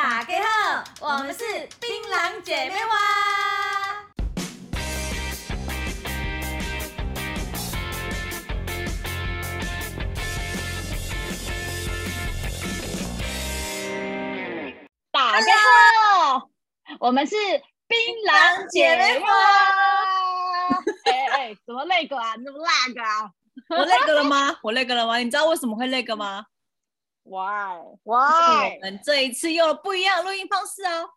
大家好，我们是槟榔姐妹花。大家好，我们是槟榔姐妹花。哎哎，怎么那个啊？怎么那个啊？我那个了吗？我那个了吗？你知道为什么会那个吗？Why? Why? 我们这一次用了不一样的录音方式哦。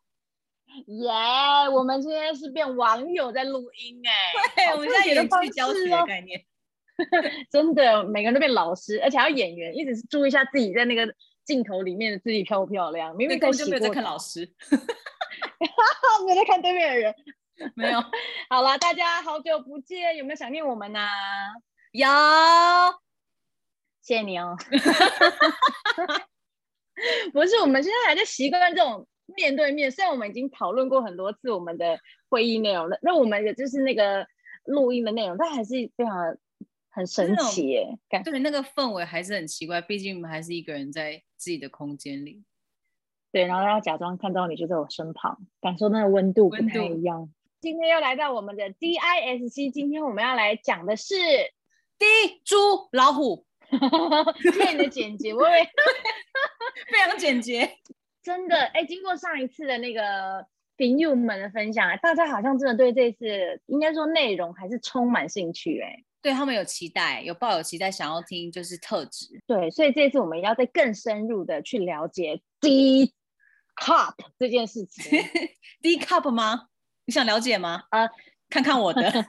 耶！Yeah, 我们现在是变网友在录音哎。对，我们现在有去教学的概念。真的，每个人都变老师，而且还要演员，一直注意一下自己在那个镜头里面的自己漂不漂亮。明明根本就没有在看老师，没有在看对面的人。没有。好了，大家好久不见，有没有想念我们呢、啊？有。谢谢你哦，不是，我们现在还在习惯这种面对面。虽然我们已经讨论过很多次我们的会议内容了，那我们也就是那个录音的内容，但还是非常的很神奇耶。感对，那个氛围还是很奇怪，毕竟我们还是一个人在自己的空间里。对，然后要假装看到你就在我身旁，感受那个温度不太一样。今天又来到我们的 DISC，今天我们要来讲的是 D 猪老虎。谢谢你的简洁，我以为 非常简洁，真的哎。经过上一次的那个朋友们的分享，大家好像真的对这次应该说内容还是充满兴趣哎，对他们有期待，有抱有期待，想要听就是特质。对，所以这次我们要再更深入的去了解 D cup 这件事情。D cup 吗？你想了解吗？啊，看看我的。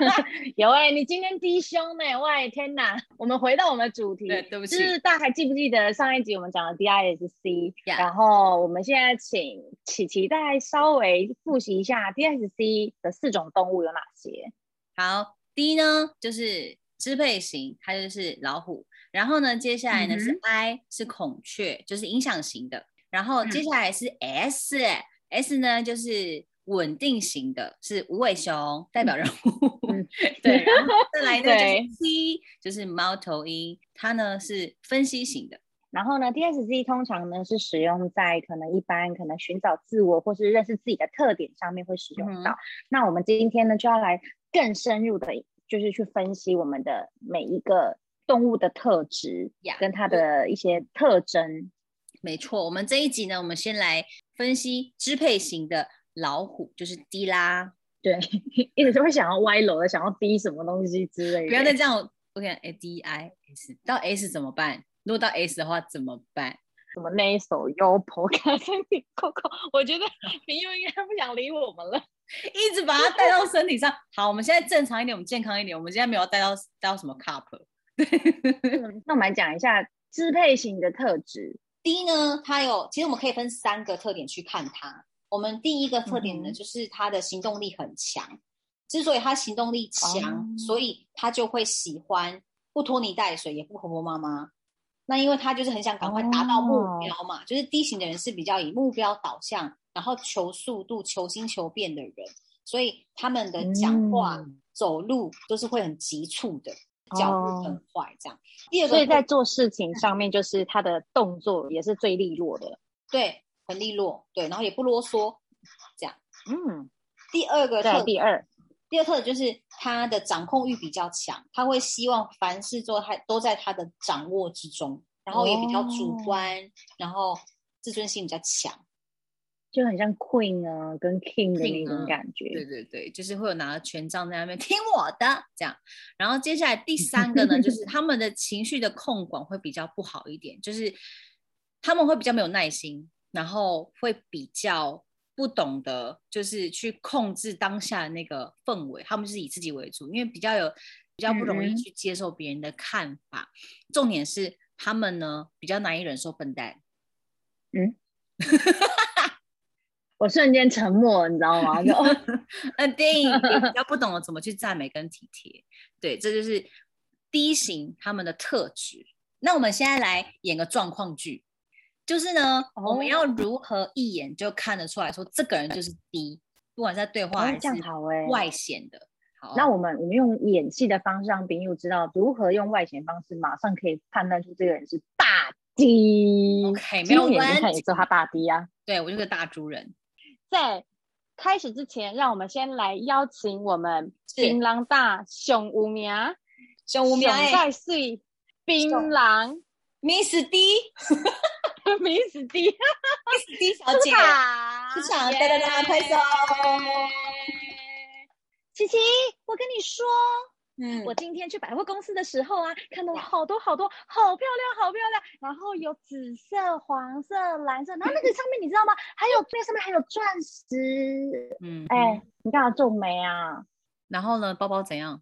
有哎、欸，你今天低胸呢？喂天哪！我们回到我们的主题，对，对不起，就是大家还记不记得上一集我们讲的 DISC？Yeah. 然后我们现在请琪琪再稍微复习一下 DISC 的四种动物有哪些？好，D 呢就是支配型，它就是老虎。然后呢，接下来呢、嗯、是 I 是孔雀，就是影响型的。然后接下来是 S，S、呢就是。稳定型的是无尾熊代表人物，嗯、对，然后 再来呢就是 C，就是猫头鹰，它呢是分析型的。然后呢，DISC 通常呢是使用在可能一般可能寻找自我或是认识自己的特点上面会使用到。嗯、那我们今天呢就要来更深入的，就是去分析我们的每一个动物的特质跟它的一些特征。没错，我们这一集呢，我们先来分析支配型的。老虎就是 D 啦，对，一直就会想要歪楼的，想要 D 什么东西之类的。不要再这样，OK，A D I S 到 S 怎么办？如果到 S 的话怎么办？什么那一首 Yopo 卡身体 Coco，我觉得朋友应该不想理我们了，一直把它带到身体上。好，我们现在正常一点，我们健康一点，我们现在没有带到带到什么 Cup。对，那我们来讲一下支配型的特质。第一呢，它有，其实我们可以分三个特点去看它。我们第一个特点呢，就是他的行动力很强。嗯、之所以他行动力强，嗯、所以他就会喜欢不拖泥带水，也不婆婆妈妈。那因为他就是很想赶快达到目标嘛，哦、就是 D 型的人是比较以目标导向，然后求速度、求新求变的人，所以他们的讲话、嗯、走路都是会很急促的，脚步很快这样。第二个，所以在做事情上面，就是他的动作也是最利落的。对。很利落，对，然后也不啰嗦，这样。嗯，第二个特，第二，第二特点就是他的掌控欲比较强，他会希望凡事做他都在他的掌握之中，然后也比较主观，哦、然后自尊心比较强，就很像 Queen 啊跟 King 的那种感觉。对对对，就是会有拿着权杖在那边听我的这样。然后接下来第三个呢，就是他们的情绪的控管会比较不好一点，就是他们会比较没有耐心。然后会比较不懂得，就是去控制当下的那个氛围。他们是以自己为主，因为比较有比较不容易去接受别人的看法。嗯、重点是他们呢比较难以忍受笨蛋。嗯，我瞬间沉默，你知道吗？就嗯，对，比较不懂得怎么去赞美跟体贴。对，这就是 D 型他们的特质。那我们现在来演个状况剧。就是呢，我们要如何一眼就看得出来说这个人就是 D，不管是在对话还是外显的。好，那我们我们用演戏的方式让槟友知道如何用外显方式马上可以判断出这个人是大 D。OK，没有问题。看也做他大 D 啊。对，我就是大猪人。在开始之前，让我们先来邀请我们槟榔大熊无名、熊无名再睡槟榔 Miss D，Miss D，Miss D 小姐，出场，哒哒哒，拍手。琪琪，我跟你说。嗯，我今天去百货公司的时候啊，看到了好多好多，好漂亮，好漂亮。然后有紫色、黄色、蓝色，然后那个上面你知道吗？还有那上面还有钻石。嗯，哎、欸，你干嘛皱眉啊？然后呢，包包怎样？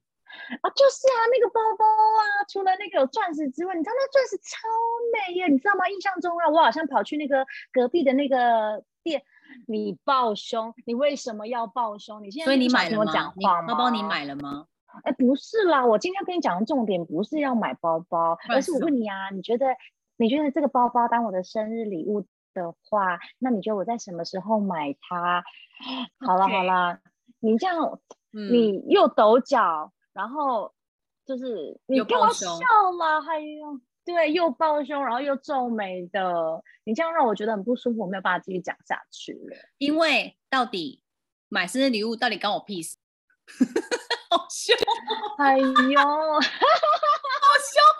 啊，就是啊，那个包包啊，除了那个有钻石之外，你知道那钻石超美耶，你知道吗？印象中啊，我好像跑去那个隔壁的那个店，你抱胸，你为什么要抱胸？你现在所以你买了吗？跟我讲话吗？包包你买了吗？哎，不是啦，我今天跟你讲的重点不是要买包包，而是我问你啊，你觉得你觉得这个包包当我的生日礼物的话，那你觉得我在什么时候买它？好了好了，你这样，嗯、你又抖脚，然后就是你给我笑了，还有对，又抱胸，然后又皱眉的，你这样让我觉得很不舒服，我没有办法继续讲下去了。因为到底买生日礼物到底关我屁事？好凶！哎呦，好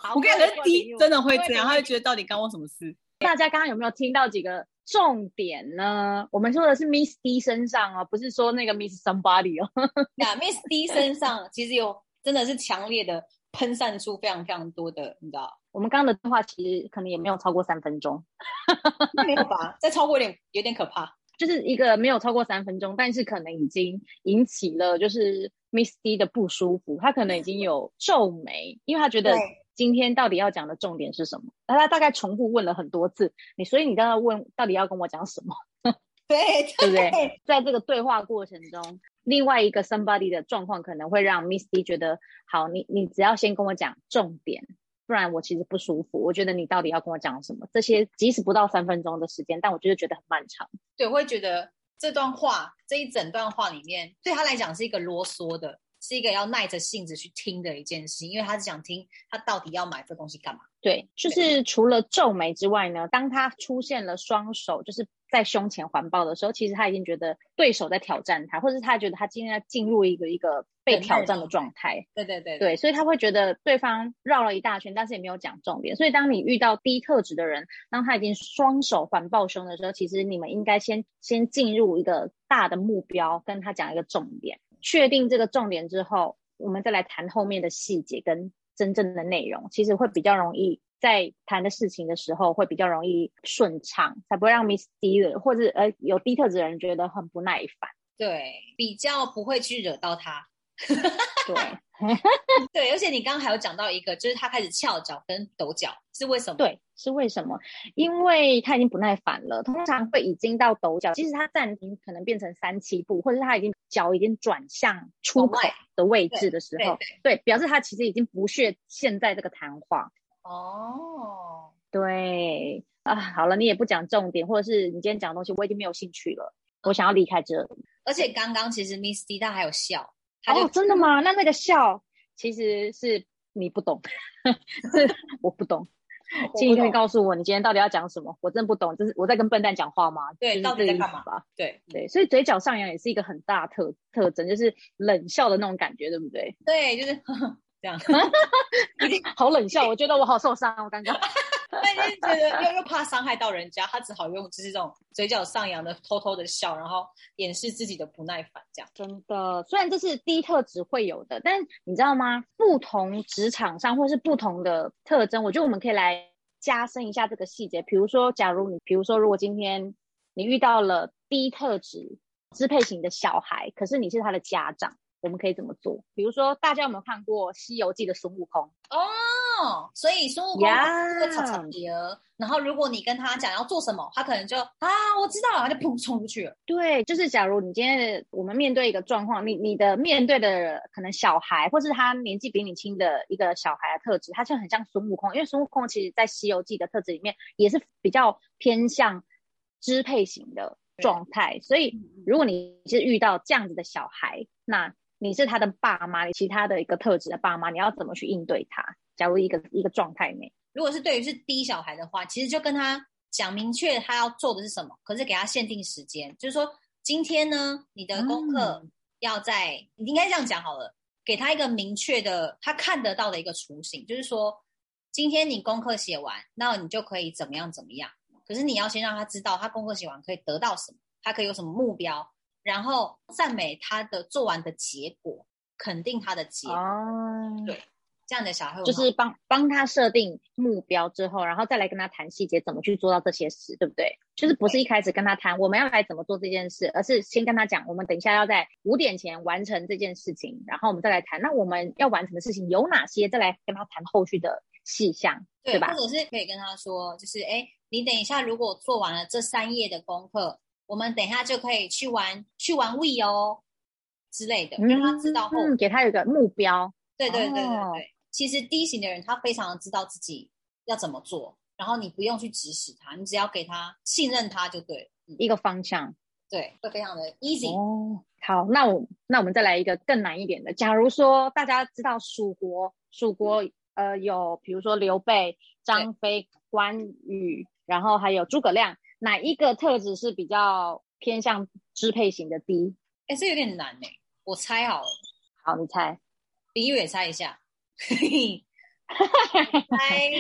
凶！我跟你说，D 真的会这样，他会觉得到底干我什么事？大家刚刚有没有听到几个重点呢？我们说的是 Miss D 身上哦，不是说那个 Miss Somebody 哦。那 Miss D 身上其实有真的是强烈的喷散出非常非常多的，你知道？我们刚刚的对话其实可能也没有超过三分钟，没有吧？再超过一点有点可怕。就是一个没有超过三分钟，但是可能已经引起了就是 Miss D 的不舒服，他可能已经有皱眉，因为他觉得今天到底要讲的重点是什么？那他大概重复问了很多次，你所以你刚刚问到底要跟我讲什么？对 对不对？在这个对话过程中，另外一个 somebody 的状况可能会让 Misty 觉得，好，你你只要先跟我讲重点。不然我其实不舒服。我觉得你到底要跟我讲什么？这些即使不到三分钟的时间，但我就是觉得很漫长。对，我会觉得这段话，这一整段话里面，对他来讲是一个啰嗦的，是一个要耐着性子去听的一件事，因为他是想听他到底要买这东西干嘛。对，就是除了皱眉之外呢，当他出现了双手，就是。在胸前环抱的时候，其实他已经觉得对手在挑战他，或者是他觉得他今天要进入一个一个被挑战的状态。对对对，对，所以他会觉得对方绕了一大圈，但是也没有讲重点。所以当你遇到低特质的人，当他已经双手环抱胸的时候，其实你们应该先先进入一个大的目标，跟他讲一个重点，确定这个重点之后，我们再来谈后面的细节跟真正的内容，其实会比较容易。在谈的事情的时候会比较容易顺畅，才不会让 Miss D 的或者呃有低特质的人觉得很不耐烦。对，比较不会去惹到他。对，对，而且你刚刚还有讲到一个，就是他开始翘脚跟抖脚，是为什么？对，是为什么？因为他已经不耐烦了，通常会已经到抖脚，即使他暂停可能变成三七步，或者是他已经脚已经转向出口的位置的时候，对，表示他其实已经不屑现在这个谈话。哦，对啊，好了，你也不讲重点，或者是你今天讲的东西，我已经没有兴趣了，我想要离开这里。而且刚刚其实 Miss D 她还有笑，她就哦，真的吗？那那个笑其实是你不懂，是 我不懂，请你可以告诉我，你今天到底要讲什么？我真不懂，就是我在跟笨蛋讲话吗？对，到底在干嘛吧？对对，所以嘴角上扬也是一个很大的特特征，就是冷笑的那种感觉，对不对？对，就是。这样，好冷笑，我觉得我好受伤，我刚刚，但是觉得又又怕伤害到人家，他只好用就是这种嘴角上扬的偷偷的笑，然后掩饰自己的不耐烦，这样。真的，虽然这是低特质会有的，但你知道吗？不同职场上或是不同的特征，我觉得我们可以来加深一下这个细节。比如说，假如你，比如说，如果今天你遇到了低特质支配型的小孩，可是你是他的家长。我们可以怎么做？比如说，大家有没有看过《西游记》的孙悟空？哦，所以孙悟空是个草草碟儿。然后，如果你跟他讲要做什么，他可能就啊，我知道了，他就砰冲出去了。对，就是假如你今天我们面对一个状况，你你的面对的可能小孩，或是他年纪比你轻的一个小孩的特质，他就很像孙悟空。因为孙悟空其实在《西游记》的特质里面也是比较偏向支配型的状态。所以，如果你是遇到这样子的小孩，那你是他的爸妈，其他的一个特质的爸妈，你要怎么去应对他？假如一个一个状态内，如果是对于是低小孩的话，其实就跟他讲明确他要做的是什么，可是给他限定时间，就是说今天呢，你的功课要在，嗯、你应该这样讲好了，给他一个明确的，他看得到的一个雏形，就是说今天你功课写完，那你就可以怎么样怎么样。可是你要先让他知道，他功课写完可以得到什么，他可以有什么目标，然后赞美他的做完的结果，肯定他的结果，哦、对。这样的小孩就是帮帮他设定目标之后，然后再来跟他谈细节，怎么去做到这些事，对不对？就是不是一开始跟他谈我们要来怎么做这件事，而是先跟他讲，我们等一下要在五点前完成这件事情，然后我们再来谈，那我们要完成的事情有哪些，再来跟他谈后续的细项，对，对吧？或者是可以跟他说，就是哎，你等一下如果做完了这三页的功课，我们等一下就可以去玩去玩 Wii 哦之类的，让他知道后，嗯，给他有个目标，对对对对对。哦其实 D 型的人，他非常的知道自己要怎么做，然后你不用去指使他，你只要给他信任他就对，嗯、一个方向，对，会非常的 easy。哦，好，那我那我们再来一个更难一点的。假如说大家知道蜀国，蜀国呃有比如说刘备、张飞、关羽，然后还有诸葛亮，哪一个特质是比较偏向支配型的 D？哎，这有点难哎，我猜好了。好，你猜，林宇也猜一下。嘿嘿，猜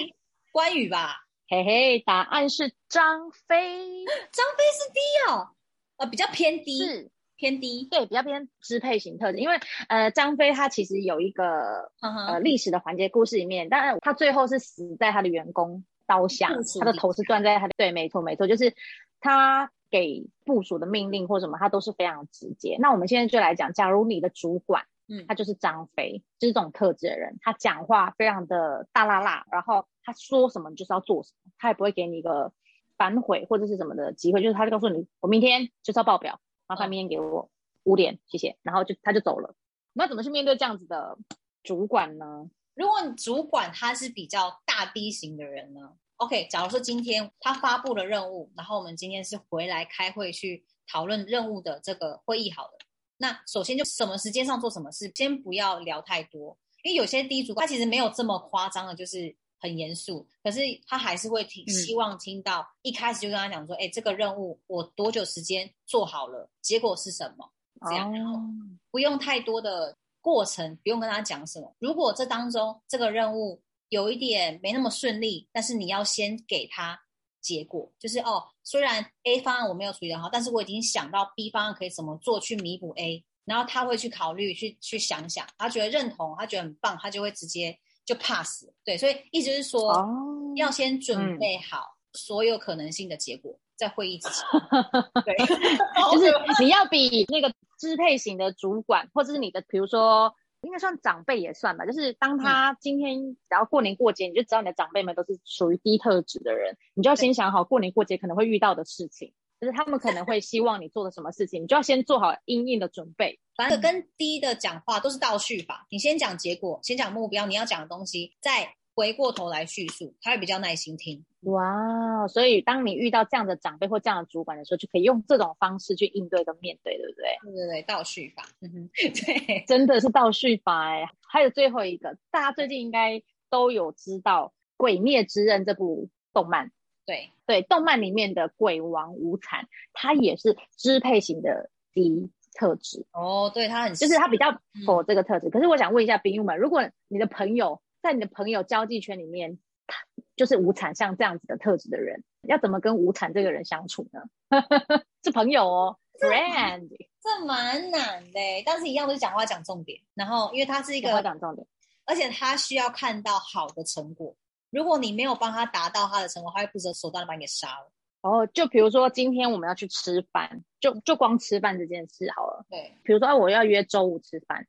关羽吧，嘿嘿，答案是张飞，张飞是 D 哦，呃，比较偏低，是偏低，对，比较偏支配型特质，因为呃，张飞他其实有一个、uh huh. 呃历史的环节故事里面，但是他最后是死在他的员工刀下，他的头是断在他的，对，没错没错，就是他给部署的命令或什么，他都是非常直接。那我们现在就来讲，假如你的主管。嗯，他就是张飞，就是这种特质的人。他讲话非常的大剌剌，然后他说什么你就是要做什么，他也不会给你一个反悔或者是什么的机会。就是他就告诉你，我明天就是要报表，麻烦明天给我五点，谢谢。然后就他就走了。那怎么去面对这样子的主管呢？如果你主管他是比较大 D 型的人呢？OK，假如说今天他发布了任务，然后我们今天是回来开会去讨论任务的这个会议好了。那首先就什么时间上做什么事，先不要聊太多，因为有些低主管他其实没有这么夸张的，就是很严肃，可是他还是会听，希望听到一开始就跟他讲说，哎、嗯，这个任务我多久时间做好了，结果是什么？这样，然后不用太多的过程，不用跟他讲什么。如果这当中这个任务有一点没那么顺利，但是你要先给他。结果就是哦，虽然 A 方案我没有处理得好，但是我已经想到 B 方案可以怎么做去弥补 A，然后他会去考虑，去去想想，他觉得认同，他觉得很棒，他就会直接就 pass。对，所以意思是说，哦、要先准备好所有可能性的结果，嗯、在会议之前。对，就是你要比那个支配型的主管，或者是你的，比如说。应该算长辈也算吧，就是当他今天只要过年过节，嗯、你就知道你的长辈们都是属于低特质的人，你就要先想好过年过节可能会遇到的事情，对就是他们可能会希望你做的什么事情，你就要先做好应应的准备。反正跟低的讲话都是倒叙法，你先讲结果，先讲目标，你要讲的东西，再回过头来叙述，他会比较耐心听。哇，所以当你遇到这样的长辈或这样的主管的时候，就可以用这种方式去应对跟面对，对不对？对对对，倒叙法，嗯哼，对，真的是倒叙法哎。还有最后一个，大家最近应该都有知道《鬼灭之刃》这部动漫，对对，动漫里面的鬼王无惨，他也是支配型的 D 特质哦，对他很，就是他比较否这个特质。嗯、可是我想问一下兵友们，如果你的朋友在你的朋友交际圈里面，就是无产像这样子的特质的人，要怎么跟无产这个人相处呢？是朋友哦，friend，这蛮难的，但是一样都是讲话讲重点。然后，因为他是一个讲重点，而且他需要看到好的成果。如果你没有帮他达到他的成果，他会不择手段的把你给杀了。哦，就比如说今天我们要去吃饭，就就光吃饭这件事好了。对，比如说我要约周五吃饭，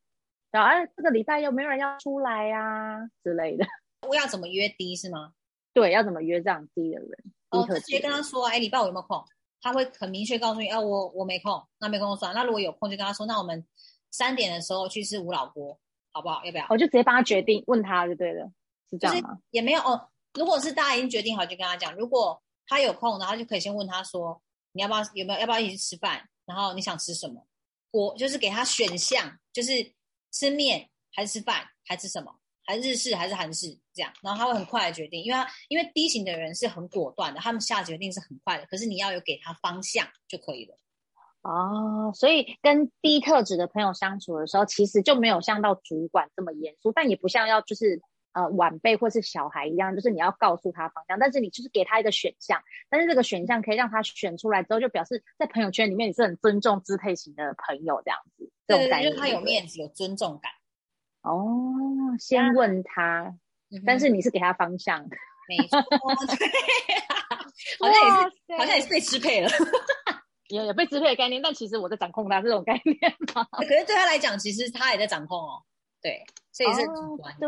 然后哎，这个礼拜又没有人要出来呀、啊、之类的。我要怎么约低是吗？对，要怎么约这样低的人？哦，直接跟他说，哎，礼拜五有没有空？他会很明确告诉你，哎，我我没空，那没空就算。那如果有空，就跟他说，那我们三点的时候去吃吴老锅，好不好？要不要？我就直接帮他决定，问他就对了，是这样吗？也没有哦。如果是大家已经决定好，就跟他讲。如果他有空，然后就可以先问他说，你要不要？有没有？要不要一起去吃饭？然后你想吃什么？我就是给他选项，就是吃面还是吃饭还是什么？还是日式还是韩式？这样，然后他会很快的决定，因为他因为 D 型的人是很果断的，他们下决定是很快的，可是你要有给他方向就可以了。哦，所以跟低特质的朋友相处的时候，其实就没有像到主管这么严肃，但也不像要就是呃晚辈或是小孩一样，就是你要告诉他方向，但是你就是给他一个选项，但是这个选项可以让他选出来之后，就表示在朋友圈里面你是很尊重支配型的朋友这样子，这种感觉，就他有面子，有尊重感。哦，先问他，嗯、但是你是给他方向，没错，好像也是，好像也是被支配了。有有被支配的概念，但其实我在掌控他这种概念嘛。可是对他来讲，其实他也在掌控哦。对，所以是主。对，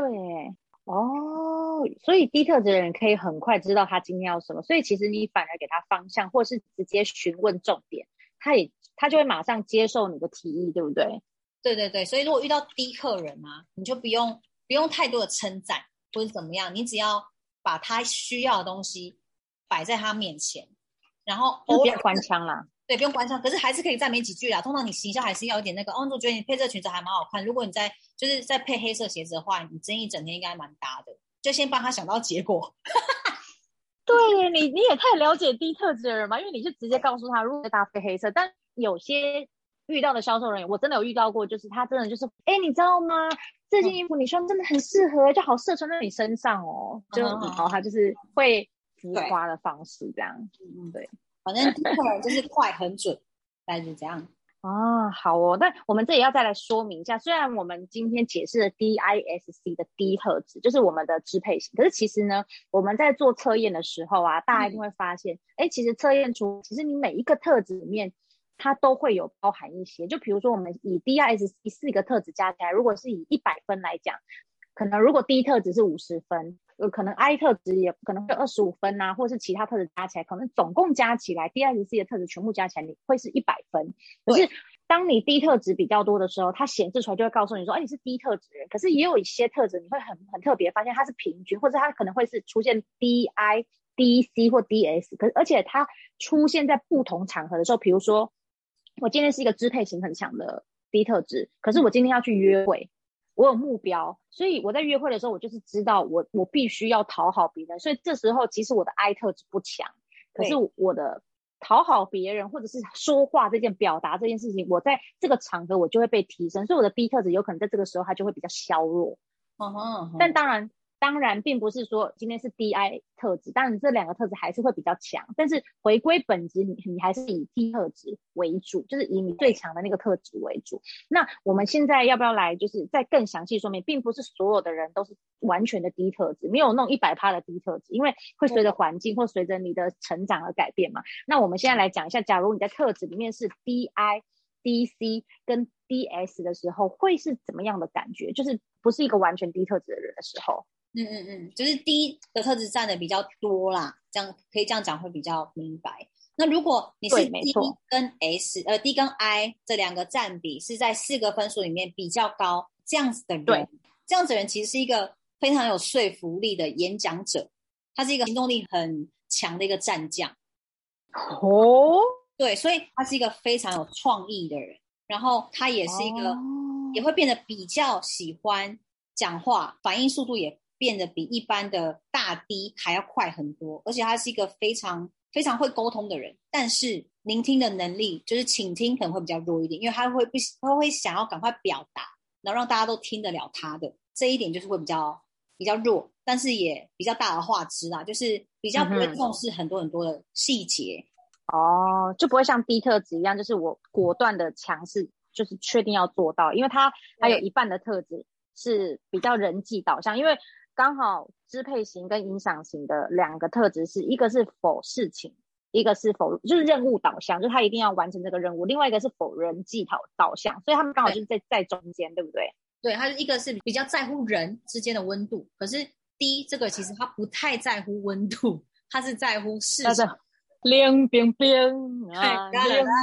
哦，所以低特质的人可以很快知道他今天要什么，所以其实你反而给他方向，或是直接询问重点，他也他就会马上接受你的提议，对不对？对对对，所以如果遇到低客人啊，你就不用不用太多的称赞或者怎么样，你只要把他需要的东西摆在他面前，然后不要官腔啦。对，不用关上，可是还是可以赞美几句啦。通常你形象还是要一点那个，哦，我觉得你配这裙子还蛮好看。如果你在就是在配黑色鞋子的话，你真一整天应该蛮搭的。就先帮他想到结果。对，你你也太了解低特质的人嘛，因为你就直接告诉他如果搭配黑色。但有些遇到的销售人员，我真的有遇到过，就是他真的就是，哎，你知道吗？这件衣服你穿真的很适合，就好适合穿在你身上哦。就然后他就是会浮夸的方式这样。嗯，对。反正第一个人就是快很准，大概是这样。啊，好哦。那我们这里要再来说明一下，虽然我们今天解释了 DISC 的 D 特质，就是我们的支配型，可是其实呢，我们在做测验的时候啊，大家一定会发现，哎、嗯，其实测验出，其实你每一个特质里面，它都会有包含一些。就比如说，我们以 DISC 四个特质加起来，如果是以一百分来讲，可能如果 D 特质是五十分。有可能 I 特质也可能会二十五分啊，或者是其他特质加起来，可能总共加起来 DISC 的特质全部加起来，你会是一百分。可是当你 D 特质比较多的时候，它显示出来就会告诉你说，哎，你是 D 特质人。可是也有一些特质你会很很特别，发现它是平均，或者它可能会是出现 DI、DC 或 DS。可是而且它出现在不同场合的时候，比如说我今天是一个支配型很强的 D 特质，可是我今天要去约会。我有目标，所以我在约会的时候，我就是知道我我必须要讨好别人，所以这时候其实我的 I 特质不强，可是我的讨好别人或者是说话这件表达这件事情，我在这个场合我就会被提升，所以我的 B 特质有可能在这个时候它就会比较削弱。嗯哼，但当然。当然，并不是说今天是 DI 特质，当然这两个特质还是会比较强。但是回归本质，你你还是以低特质为主，就是以你最强的那个特质为主。那我们现在要不要来，就是再更详细说明，并不是所有的人都是完全的 D 特质，没有那种一百趴的 D 特质，因为会随着环境或随着你的成长而改变嘛。那我们现在来讲一下，假如你在特质里面是 DI、DC 跟 DS 的时候，会是怎么样的感觉？就是不是一个完全低特质的人的时候。嗯嗯嗯，就是 D 的特质占的比较多啦，这样可以这样讲会比较明白。那如果你是 D 跟 S，呃，D 跟 I 这两个占比是在四个分数里面比较高，这样子的人，对，这样子的人其实是一个非常有说服力的演讲者，他是一个行动力很强的一个战将。哦，对，所以他是一个非常有创意的人，然后他也是一个、哦、也会变得比较喜欢讲话，反应速度也。变得比一般的大 D 还要快很多，而且他是一个非常非常会沟通的人，但是聆听的能力就是倾听可能会比较弱一点，因为他会不他会想要赶快表达，然后让大家都听得了他的这一点就是会比较比较弱，但是也比较大而化之啦，就是比较不会重视很多很多的细节、嗯、哦，就不会像 D 特质一样，就是我果断的强势，就是确定要做到，因为他还有一半的特质是比较人际导向，因为。刚好支配型跟影响型的两个特质是一个是否事情，一个是否就是任务导向，就是他一定要完成这个任务。另外一个是否人际导导向，所以他们刚好就是在在中间，对不对？对，他是一个是比较在乎人之间的温度，可是 D 这个其实他不太在乎温度，他是在乎事情。冰冰冰啊，冰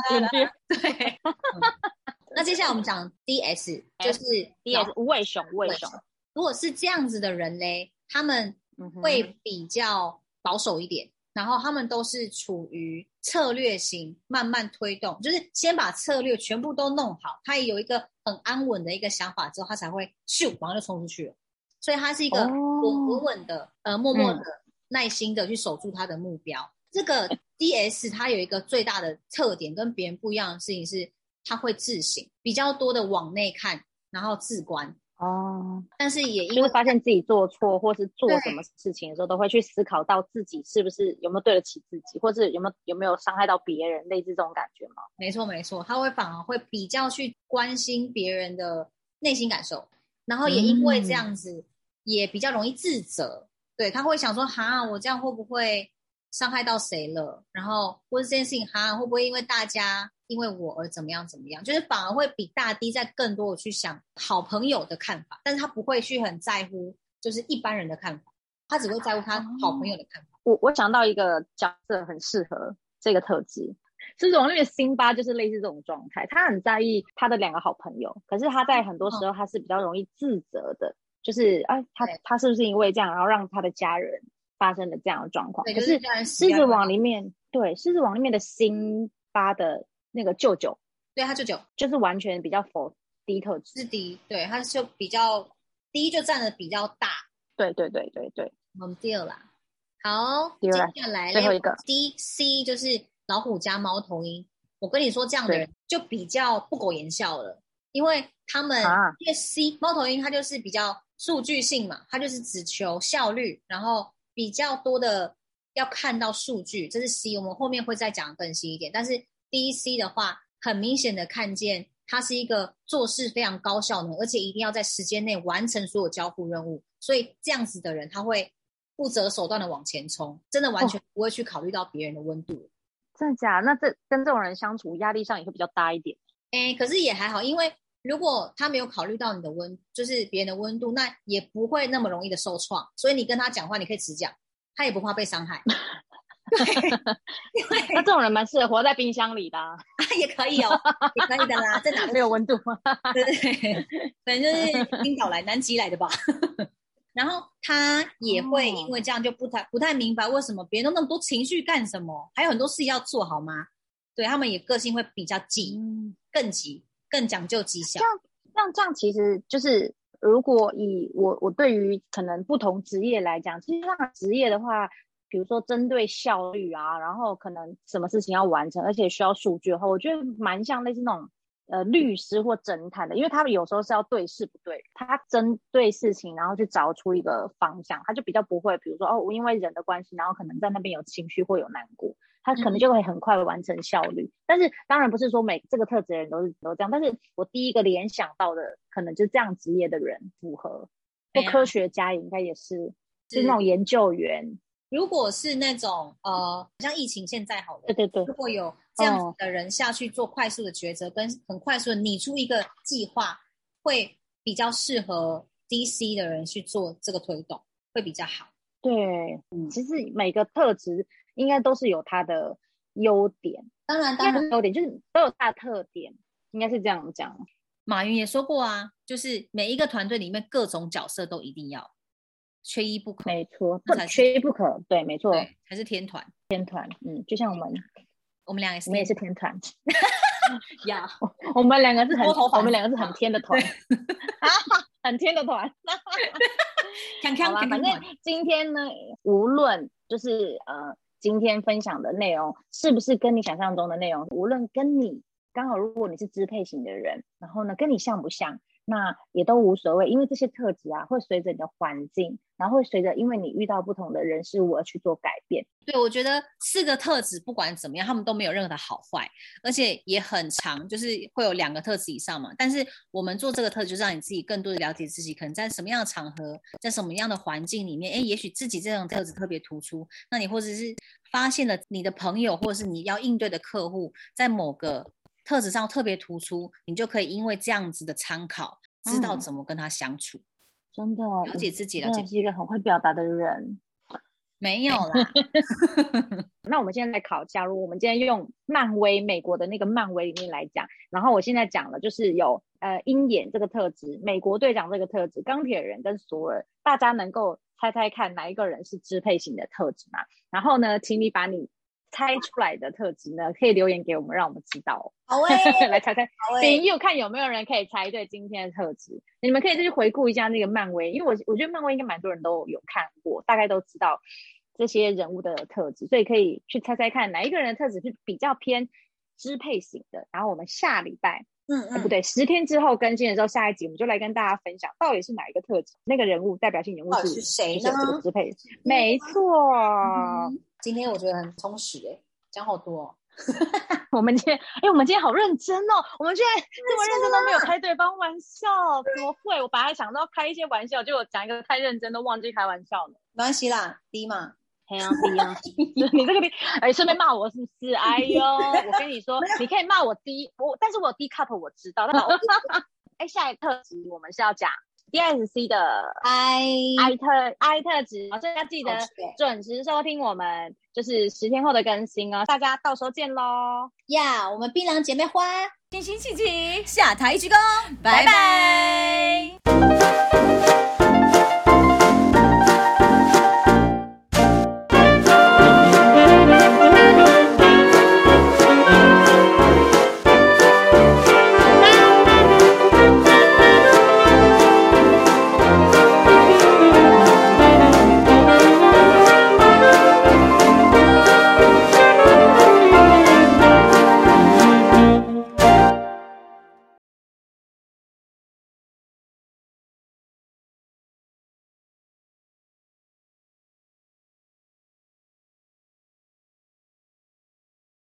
冰冰。对。那接下来我们讲 DS，就是 DS 无尾熊，无尾熊。如果是这样子的人嘞，他们会比较保守一点，嗯、然后他们都是处于策略型，慢慢推动，就是先把策略全部都弄好，他也有一个很安稳的一个想法之后，他才会咻，马上就冲出去了。所以他是一个稳稳稳的，呃，默默的、耐心的去守住他的目标。这个 D S 他有一个最大的特点，跟别人不一样的事情是，他会自省，比较多的往内看，然后自观。哦，但是也因为就是发现自己做错，或是做什么事情的时候，都会去思考到自己是不是有没有对得起自己，或是有没有有没有伤害到别人，类似这种感觉吗？没错，没错，他会反而会比较去关心别人的内心感受，然后也因为这样子，也比较容易自责。嗯、对，他会想说，哈，我这样会不会伤害到谁了？然后或者这件事情，哈，会不会因为大家。因为我而怎么样怎么样，就是反而会比大 D 在更多的去想好朋友的看法，但是他不会去很在乎，就是一般人的看法，他只会在乎他好朋友的看法。哦、我我想到一个角色很适合这个特质，狮子王里面辛巴就是类似这种状态，他很在意他的两个好朋友，可是他在很多时候他是比较容易自责的，哦、就是哎，他他是不是因为这样，然后让他的家人发生了这样的状况？可是狮子王里面，对狮子王里面的辛巴的。那个舅舅，对他舅舅。就是完全比较否低特质，是低对，他就比较低就占的比较大，对对对对对，我们第二啦，好，接下来最后一个 D C 就是老虎加猫头鹰，我跟你说这样的人就比较不苟言笑了，因为他们、啊、因为 C 猫头鹰它就是比较数据性嘛，它就是只求效率，然后比较多的要看到数据，这是 C，我们后面会再讲更细一点，但是。DC 的话，很明显的看见他是一个做事非常高效能，而且一定要在时间内完成所有交付任务。所以这样子的人，他会不择手段的往前冲，真的完全不会去考虑到别人的温度。哦。真的假的？那这跟这种人相处，压力上也会比较大一点。哎，可是也还好，因为如果他没有考虑到你的温，就是别人的温度，那也不会那么容易的受创。所以你跟他讲话，你可以直讲，他也不怕被伤害。对，因为那这种人蛮适合活在冰箱里的，啊，也可以哦，也可以的啦，在哪没有温度吗？对对，反正就是冰岛来、南极来的吧。然后他也会因为这样就不太不太明白为什么别人都那么多情绪干什么，还有很多事要做好吗？对，他们也个性会比较急，更急，更讲究绩效。像像这样，其实就是如果以我我对于可能不同职业来讲，其实像职业的话。比如说，针对效率啊，然后可能什么事情要完成，而且需要数据的话，我觉得蛮像类似那种呃律师或侦探的，因为他们有时候是要对事不对，他针对事情，然后去找出一个方向，他就比较不会，比如说哦，我因为人的关系，然后可能在那边有情绪或有难过，他可能就会很快完成效率。嗯、但是当然不是说每这个特质的人都是都这样，但是我第一个联想到的可能就是这样职业的人符合，或科学家也应该也是，就是那种研究员。如果是那种呃，像疫情现在好了，对对对，如果有这样子的人下去做快速的抉择，哦、跟很快速的拟出一个计划，会比较适合 DC 的人去做这个推动，会比较好。对，嗯，其实每个特质应该都是有它的优点，当然，当然优点就是都有它的特点，应该是这样讲。马云也说过啊，就是每一个团队里面各种角色都一定要。缺一不可，没错，不缺一不可，对，没错，对，还是天团，天团，嗯，就像我们，我们两个也是，我们也是天团，呀，我们两个是很，我们两个是 很天的团，很天的团，好吧，反正今天呢，无论就是呃，今天分享的内容是不是跟你想象中的内容，无论跟你刚好，如果你是支配型的人，然后呢，跟你像不像？那也都无所谓，因为这些特质啊，会随着你的环境，然后会随着因为你遇到不同的人事物而去做改变。对，我觉得四个特质不管怎么样，他们都没有任何的好坏，而且也很长，就是会有两个特质以上嘛。但是我们做这个特质，就是让你自己更多的了解自己，可能在什么样的场合，在什么样的环境里面，哎，也许自己这种特质特别突出。那你或者是发现了你的朋友，或者是你要应对的客户，在某个。特质上特别突出，你就可以因为这样子的参考，知道怎么跟他相处。嗯、真的，了解自己，了解是一个很会表达的人。没有啦。那我们现在来考，假如我们今天用漫威美国的那个漫威里面来讲，然后我现在讲的就是有呃鹰眼这个特质，美国队长这个特质，钢铁人跟索尔，大家能够猜猜看哪一个人是支配型的特质吗？然后呢，请你把你。猜出来的特质呢？可以留言给我们，让我们知道。好诶，来猜猜，好点右看有没有人可以猜对今天的特质。你们可以再去回顾一下那个漫威，因为我我觉得漫威应该蛮多人都有看过，大概都知道这些人物的特质，所以可以去猜猜看哪一个人的特质是比较偏支配型的。然后我们下礼拜。嗯嗯，不对，十天之后更新的时候，下一集我们就来跟大家分享，到底是哪一个特质，那个人物代表性人物是谁呢？这个支配，没错、嗯。今天我觉得很充实诶，讲好多、哦。我们今天，哎，我们今天好认真哦，我们居然这么认真都没有开对方玩笑，怎么会？我本来想到开一些玩笑，结果讲一个太认真都忘记开玩笑了。没关系啦，低嘛。黑啊，低啊！你这个低，哎，顺便骂我是不是？哎呦，我跟你说，你可以骂我低，我但是我低 cup 我知道。那哎，下一个特辑我们是要讲 DISC 的 I I 特 I 特值，所以要记得准时收听我们就是十天后的更新哦。大家到时候见喽！呀、yeah，我们槟榔姐妹花，心心气气，下台鞠躬，拜拜。